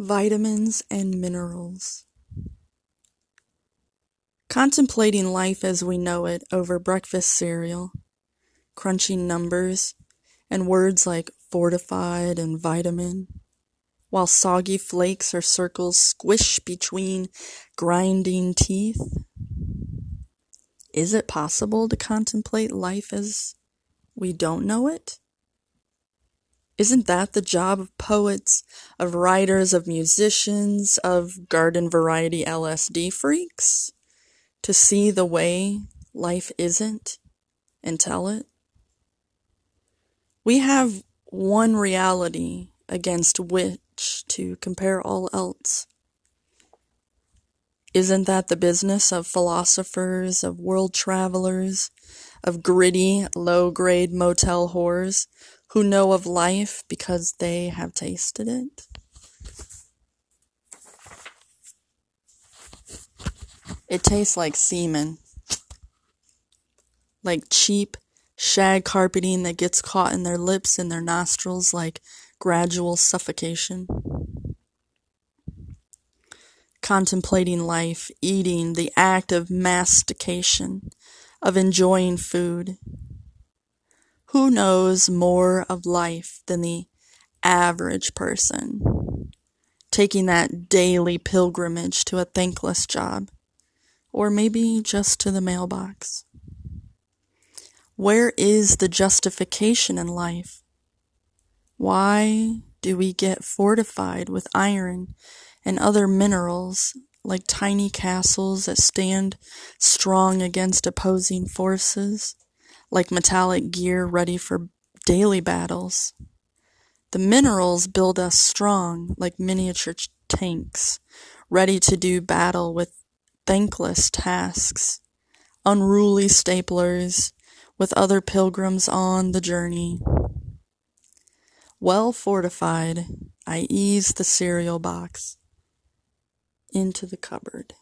Vitamins and minerals. Contemplating life as we know it over breakfast cereal, crunching numbers and words like fortified and vitamin, while soggy flakes or circles squish between grinding teeth. Is it possible to contemplate life as we don't know it? Isn't that the job of poets, of writers, of musicians, of garden variety LSD freaks? To see the way life isn't and tell it? We have one reality against which to compare all else. Isn't that the business of philosophers, of world travelers, of gritty, low grade motel whores who know of life because they have tasted it? It tastes like semen. Like cheap shag carpeting that gets caught in their lips and their nostrils like gradual suffocation. Contemplating life, eating, the act of mastication, of enjoying food. Who knows more of life than the average person? Taking that daily pilgrimage to a thankless job, or maybe just to the mailbox. Where is the justification in life? Why do we get fortified with iron and other minerals like tiny castles that stand strong against opposing forces, like metallic gear ready for daily battles? The minerals build us strong like miniature tanks, ready to do battle with thankless tasks, unruly staplers, with other pilgrims on the journey. Well fortified, I ease the cereal box into the cupboard.